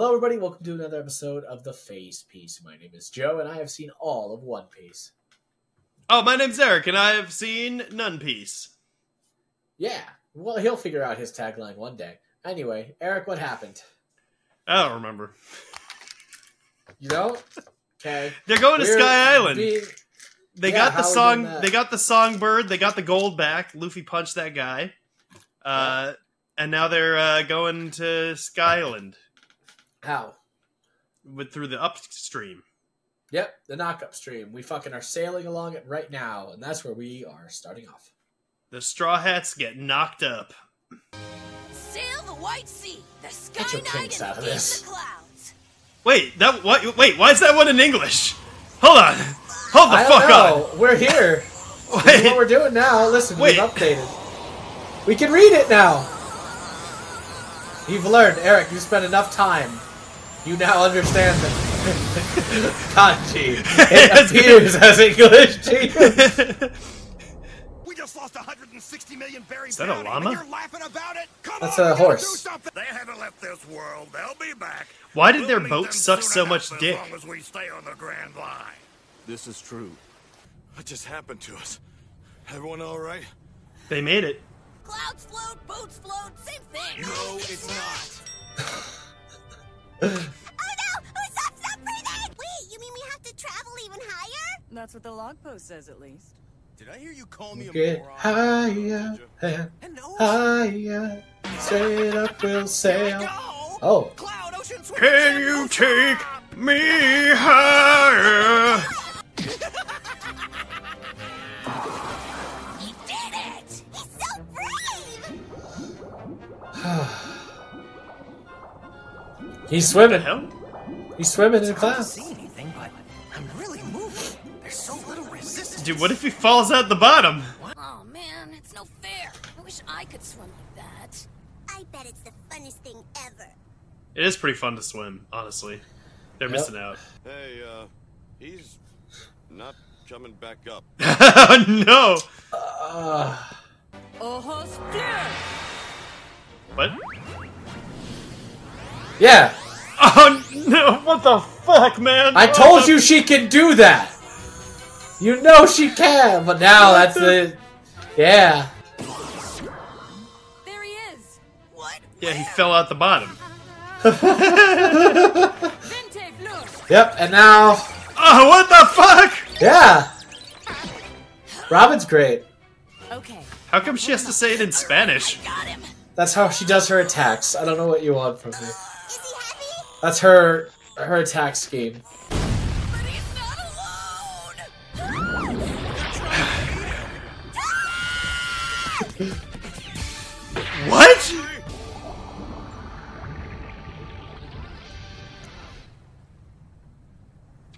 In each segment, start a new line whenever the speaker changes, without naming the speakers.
Hello, everybody. Welcome to another episode of The Phase Piece. My name is Joe, and I have seen all of One Piece.
Oh, my name's Eric, and I have seen None Piece.
Yeah, well, he'll figure out his tagline one day. Anyway, Eric, what happened?
I don't remember.
You don't? Okay.
They're going to
We're
Sky Island.
being-
they
Yeah,
got the song. They got the songbird. They got the gold back. Luffy punched that guy. Uh, and now they're uh, going to Sky Island
How?
with through the upstream.
Yep, the knock-up stream. We fucking are sailing along it right now, and that's where we are starting off.
The straw hats get knocked up.
Sail the White Sea, the Sky
Get your
Knight
kinks
and
out of
beat
this.
the clouds.
Wait, that what? Wait, why is that one in English? Hold on. Hold the
I
fuck
don't know. We're here.
on.
This is what we're doing now. Listen,
Wait.
we've updated. We can read it now. You've learned, Eric. You spent enough time. You now understand that kanji. It appears as English to.
We just lost 160 million berries.
Is that a
bounty,
llama?
and you're laughing about it? Come
That's
on,
a
we gotta
horse.
do something. They haven't left this world. They'll be back.
Why did
We'll
their
meet
boat
them
suck
soon
so
enough
much
as
dick?
long as we stay on the Grand Line.
This is true. What just happened to us? Everyone all right?
They made it.
Clouds float, boats float, same thing.
No, it's not.
Higher?
That's what the log post says, at least.
Did I hear you call me a
Get
moron?
higher and
And
higher. Straight up we'll sail.
go.
Oh,
Cloud, ocean, swim,
Can you
go
take
swim.
me higher?
He did it! He's so brave!
he's swimming.
Hell?
He's swimming in
I
Dude, what if he falls out the bottom?
Oh man, it's no fair. I wish I could swim like that. I bet it's the funnest thing ever.
It is pretty fun to swim, honestly. They're
Yep.
missing out.
Hey, uh, he's not coming back up.
oh no!
Uh,
Oh, split!
What?
yeah,
Oh no! What the fuck, man?
I told you she can do that. You know she can, but now that's the. Yeah.
There he is!
What?
Yeah, he fell out the bottom.
Yep, and now.
Oh, what the fuck?
Yeah. Robin's great.
Okay,
How come she has to say it in Spanish?
Got him.
That's how she does her attacks. I don't know what you want from me.
Is he happy?
That's her her attack scheme.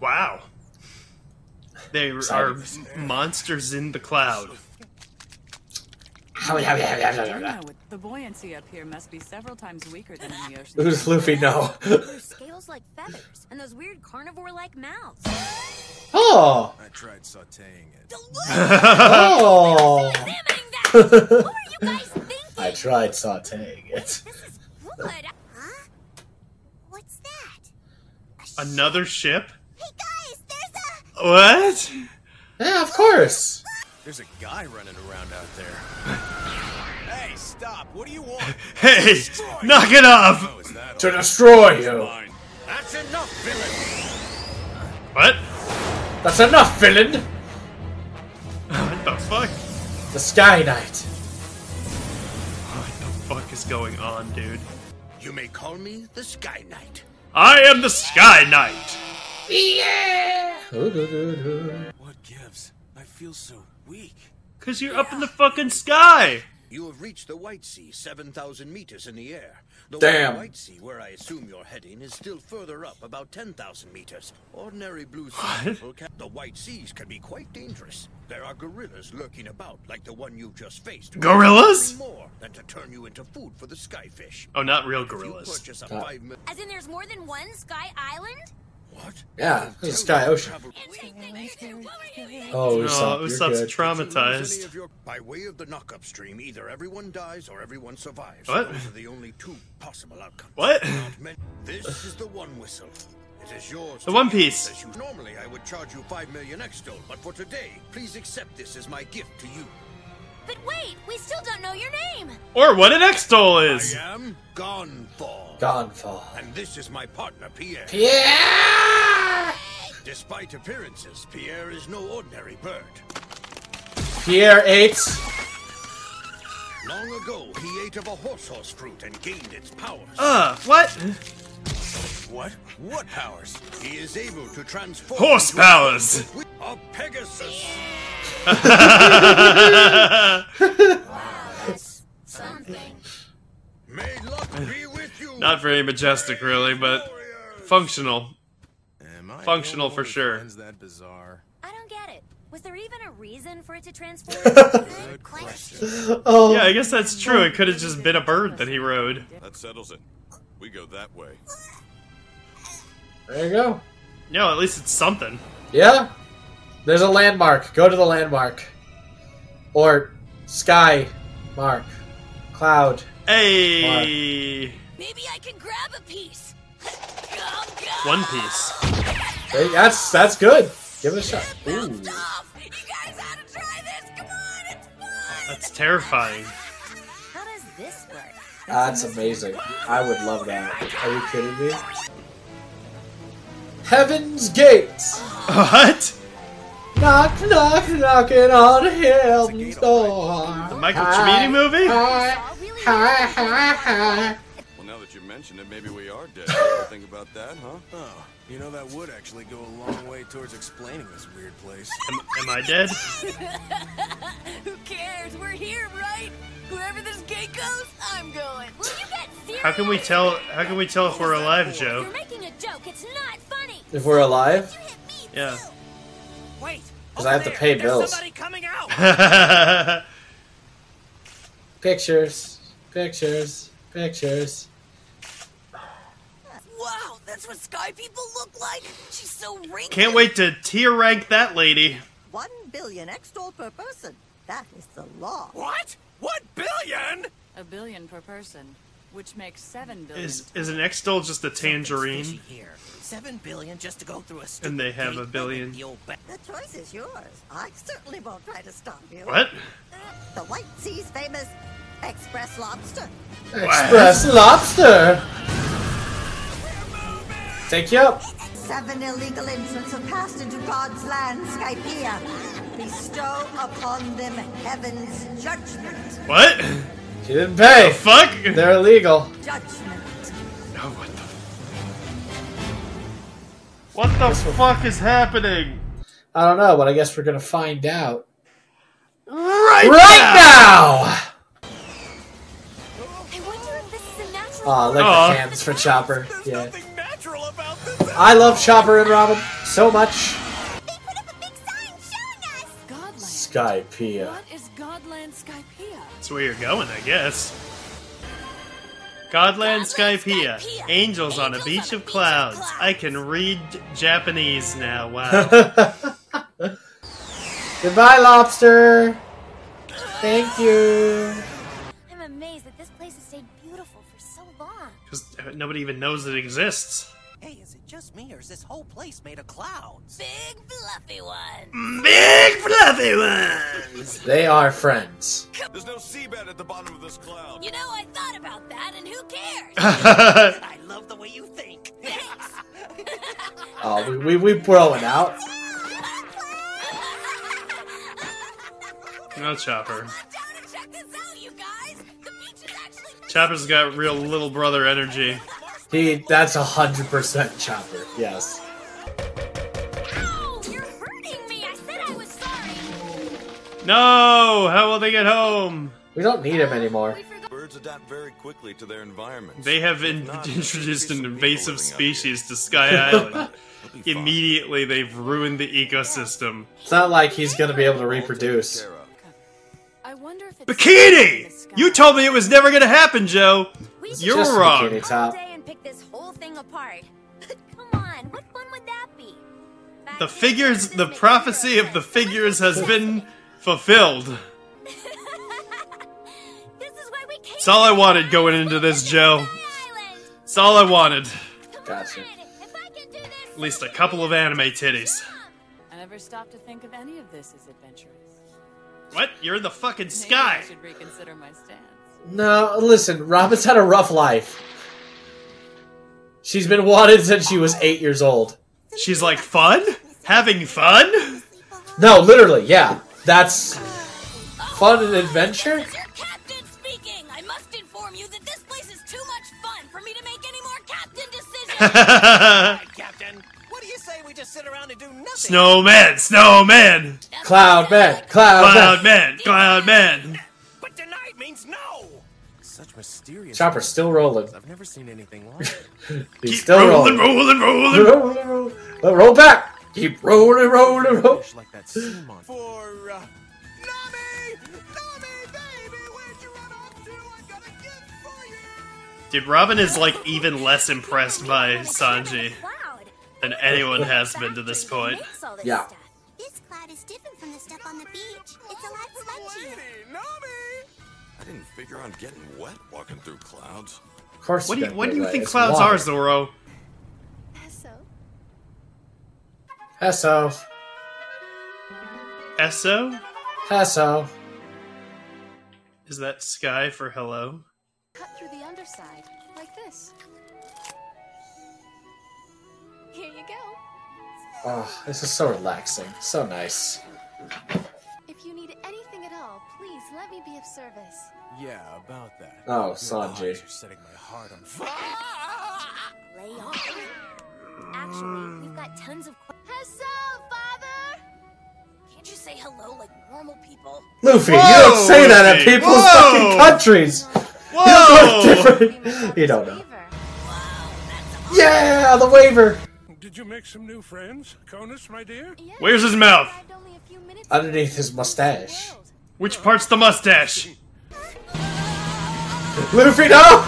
Wow. They are monsters in the cloud.
I don't know. The buoyancy up here must be several times weaker than in the ocean.
Who does Luffy know?
There's scales like feathers, and those weird carnivore-like mouths.
oh.
I tried sauteing it. Oh.
Delicious!
Oh.
Examining that! What are you guys thinking?
I tried sauteing it.
This is good. Huh? What's that? A sh-
Another ship?
Hey guys, there's a.
What?
Yeah, of course.
There's a guy running around out there. hey, stop! What do you want?
Hey, knock it off!
Oh,
To
all?
destroy you.
That's enough, villain!
What?
That's enough, villain.
What the fuck?
The Sky Knight.
What the fuck is going on, dude?
You may call me the Sky Knight.
I am the Sky Knight!
Ooh-doo-doo-doo.
What gives? I feel so weak.
Cause you're up in the fucking sky!
You have reached the White Sea, 7,000 meters in the air. The
Damn.
White Sea, where I assume you're heading, is still further up, about 10,000 meters. Ordinary blue sea people can... The White Seas can be quite dangerous. There are gorillas lurking about, like the one you just faced.
Gorillas?
More than to turn you into food for the skyfish.
Oh, not real gorillas.
a five mil-
As in, there's more than one Sky Island?
What?
Yeah,
Don't
this is Sky Ocean. Oh, Usopp,
Usopp's
you're good.
Any
traumatized.
By way of the knock-up stream, either everyone dies or everyone survives.
What?
Those are the only two possible outcomes.
What?
This is the one whistle. It is yours.
The One Piece.
Normally, I would charge you five million extra, but for today, please accept this as my gift to you.
But wait, we still don't know your name.
Or what an Extol is!
I am Gan Fall.
Gonfall.
And this is my partner, Pierre.
Pierre!
Despite appearances, Pierre is no ordinary bird.
Pierre ate.
Long ago, he ate of a horse horse fruit and gained its powers.
Uh, what?
What? What powers?
He is able to transform
Horse
into a-
powers.
A Pegasus.
That's something.
May luck be with you.
Not very majestic, really, but functional.
Am I
Functional for sure.
finds that bizarre?
I don't get it. Was there even a reason for it to transform?
Good question.
Oh,
Yeah, I guess that's true. It could have just been a bird that he rode.
That settles it. We go that way.
there you go.
No, at least it's something.
Yeah. There's a landmark. Go to the landmark. Or sky mark. Cloud.
Hey,
Maybe I can grab a piece. Gum, gum.
One Piece.
Hey, that's that's good. Give it a shot. Ooh.
Bounced off. You guys ought to try this. Come on, it's fun.
That's terrifying.
How does this work?
That's amazing. I would love that. Are you kidding me? Heaven's Gates.
What?
Knock, knock, knocking on heaven's door.
The Michael Cimino movie?
Hi,
All really
hi, hi, hi.
Well, now that you mention it, maybe we are dead. You ever think about that, huh?
Oh, you know that would actually go a long way towards explaining this weird place.
Am, am I dead?
Who cares? We're here, right? Wherever this gate goes, I'm going. Will you get serious?
How can we tell? How can we tell if we're alive, Joe?
You're making a joke. It's not funny.
If we're alive,
You hit me
Yeah.
too.
Wait!
because I have to pay bills.
Somebody coming out!
Pictures, pictures, pictures.
Wow, that's what sky people look like. She's so wrinkled.
Can't wait to tier rank that lady.
One billion extra per person. That is the law.
What? What billion?
A billion per person, which makes seven billion.
Is is an Extol just a tangerine?
here. Seven billion just to go through a stupid
And they have a billion.
The ba-
The choice is yours. I certainly won't try to stop you.
What?
Uh, the White Sea's famous Express Lobster.
Express Lobster. Take you up.
Seven illegal entrants have passed into God's land, Skypiea. Bestow upon them heaven's judgment.
What?
She didn't pay.
Fuck?
They're illegal.
Judgment.
Oh, what the? What the fuck is happening?
I don't know, but I guess we're gonna find out
Right,
right now.
I wonder if this is a natural.
Aw, like
Aw.
the hands for Chopper. Yeah.
Natural about this.
I love Chopper and Robin so much. Skypiea.
What is Godland Skypiea?
That's where you're going, I guess. Godland Skypiea.
Skypiea.
Angels on a beach
on a
of
beach of
clouds.
clouds.
I can read Japanese now. Wow.
Goodbye, Lobster. Thank you.
I'm amazed that this place has stayed beautiful for so long.
Because nobody even knows it exists.
Hey, is it just me or is this whole place made of clouds?
Big fluffy ones.
Big fluffy ones!
They are friends.
There's no seabed at the bottom of this cloud.
You know, I thought about that, and who cares?
I love the way you think.
Thanks.
Oh, we we we blowing out.
no Chopper.
Come down and check this out, you guys. The beach is actually.
Chopper's got real little brother energy.
He that's a hundred percent Chopper. Yes.
Ow! You're hurting me. I said I was sorry.
No! How will they get home?
We don't need him anymore.
Birds adapt very quickly to their environment.
They have in- introduced an invasive species to Sky Island. Immediately, they've ruined the ecosystem.
It's not like he's gonna be able to reproduce.
I wonder if it's
Bikini! You told me it was never gonna happen, Joe! You're
Just
wrong.
bikini top.
Thing apart. Come on, what fun would that
The figures, the prophecy of the figures has been fulfilled.
this is where we came
It's all I wanted going into this, Joe.
Island.
It's all I wanted.
Gotcha.
If I can do this,
At least a couple of anime titties.
I never stopped to think of any of this as adventurous.
What? You're in the fucking
Maybe
sky.
I should reconsider my stance.
No, listen, Robin's had a rough life. She's been wanted since she was eight years old.
She's like, fun? Having fun?
No, literally, yeah. That's fun and adventure?
This is your captain speaking. I must inform you that this place is too much fun for me to make any more captain decisions.
Captain. What do you say we just sit around and do nothing?
snowman, snowman,
Cloud man, cloud,
cloud
man.
man, cloud man.
Mysterious.
Chopper's still rolling.
I've never seen anything like it.
He's
Keep
still
rolling,
rolling.
rolling, rolling.
rolling, roll, roll, roll back. Keep rolling, rolling, roll.
Fish like that sea monster.
For uh, Nami, Nami, baby, where'd you run off to? I got a gift for you.
Dude, Robin is like even less impressed by Sanji than anyone has been to this point.
Makes all this
Yeah.
This cloud is different from the stuff on the beach. It's a lot spongier.
Nami.
I didn't figure on getting wet walking through clouds.
Of course.
What do you
gotta
what do you think clouds
water.
are, Zoro?
So,
Heso.
Esso?
Heso.
Is that sky for hello?
cut through the underside, like this. Here you go.
Oh, this is so relaxing. So nice.
Please me be of service.
Yeah, about that.
Oh,
Your
Sanji.
eyes are setting my heart on fire.
Lay off. Actually, we've got tons of. Hello, father. Can't you say hello like normal people?
Luffy, you don't say that at people's
Whoa.
fucking countries.
Whoa!
you don't know. Yeah, the Waver.
Did you make some new friends, Conis, my dear?
Where's his mouth?
Only a few minutes
Underneath his mustache.
Which part's the mustache?
Luffy, no!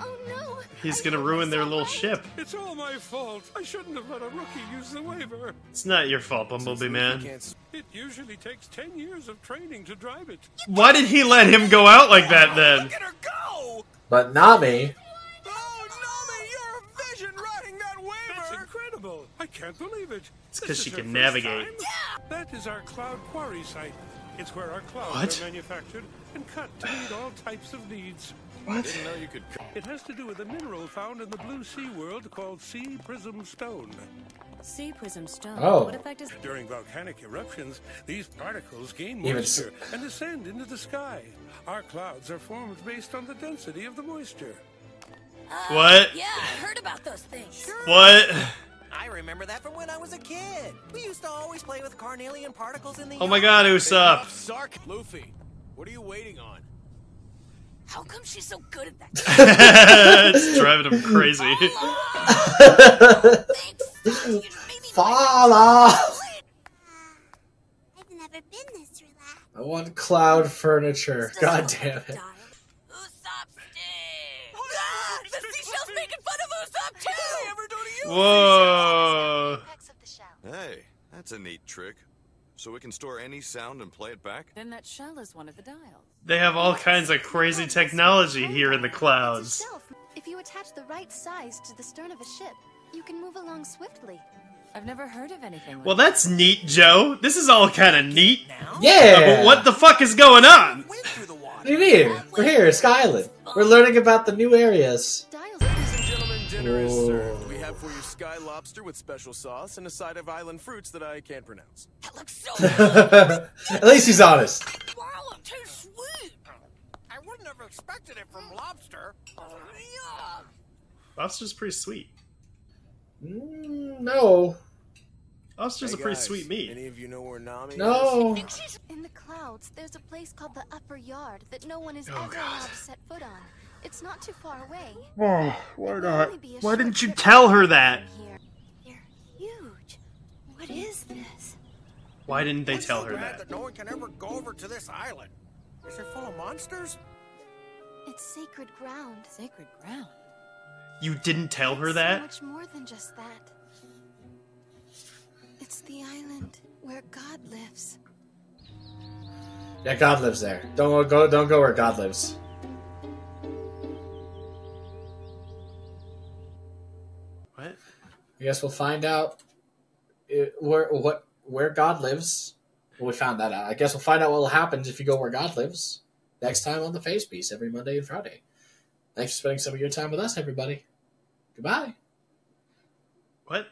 Oh no!
He's gonna ruin their little ship.
It's all my fault. I shouldn't have let a rookie use the Waver.
It's not your fault, Bumblebee man.
It usually takes ten years of training to drive it.
Why did he let him go out like that then?
Look at her go.
But Nami.
Oh, Nami, you're a vision riding that
That's incredible. I can't believe it.
It's 'cause
This
she can
first
navigate.
Time? That is our cloud quarry site. It's where our clouds
What?
are manufactured and cut to meet all types of needs. What?
I Didn't know you could.
It has to do with a mineral found in the blue sea world called sea prism stone.
Sea prism stone.
Oh.
What effect is
During volcanic eruptions, these particles gain
Even
moisture and ascend into the sky. Our clouds are formed based on the density of the moisture.
Uh, what?
Yeah, I heard about those things.
What?
I remember that from when I was a kid. We used to always play with carnelian particles in the.
Oh my god, Usopp.
Sark, Luffy, what are you waiting on?
How come she's so good at that?
it's driving him crazy.
Thanks. You just made me
Fall off.
I've never been this relaxed.
I want cloud furniture. God damn it.
Usopp sting! Ah, the seashell's making fun of Usopp too!
Ever do to you?
Whoa.
Hey, that's a neat trick. So we can store any sound and play it back?
Then that shell is one of the dials.
They have all kinds of crazy technology here in the clouds.
If you attach the right size to the stern of a ship, you can move along swiftly.
I've never heard of anything like
Well, that's neat, Joe. This is all kind of neat. Uh,
Yeah.
but what the fuck is going on?
Went through the water.
What do you mean? We're here, Sky Island. We're learning about the new areas.
Dials.
Ladies and gentlemen, dinner is
Whoa.
served. We have for you sky lobster with special sauce and a side of island fruits that I can't pronounce.
That looks so good!
At least he's honest.
wow, I'm too sweet!
I wouldn't have expected it from lobster.
Yum.
Lobster's pretty sweet.
Mm, no.
Lobster's a pretty
guys,
sweet meat.
Any of you know where Nami is?
No.
In the clouds, there's a place called the Upper Yard that no one is
Oh,
ever
God.
allowed to set foot on. It's not too far away.
Oh, why
It will only be a
Why didn't you tell her that?
Here. They're huge. What is this?
Why didn't they
I'm
tell
so
her that?
that no one can ever go over to this island. Is it full of monsters?
It's sacred ground.
Sacred ground.
You didn't tell her
So
that?
much more than just that. It's the island where God lives.
Yeah, God lives there. Don't go. Don't go where God lives. I guess we'll find out uh, where what where God lives. We found that out. I guess we'll find out what happens if you go where God lives next time on the Face Piece every Monday and Friday. Thanks for spending some of your time with us, everybody. Goodbye. What?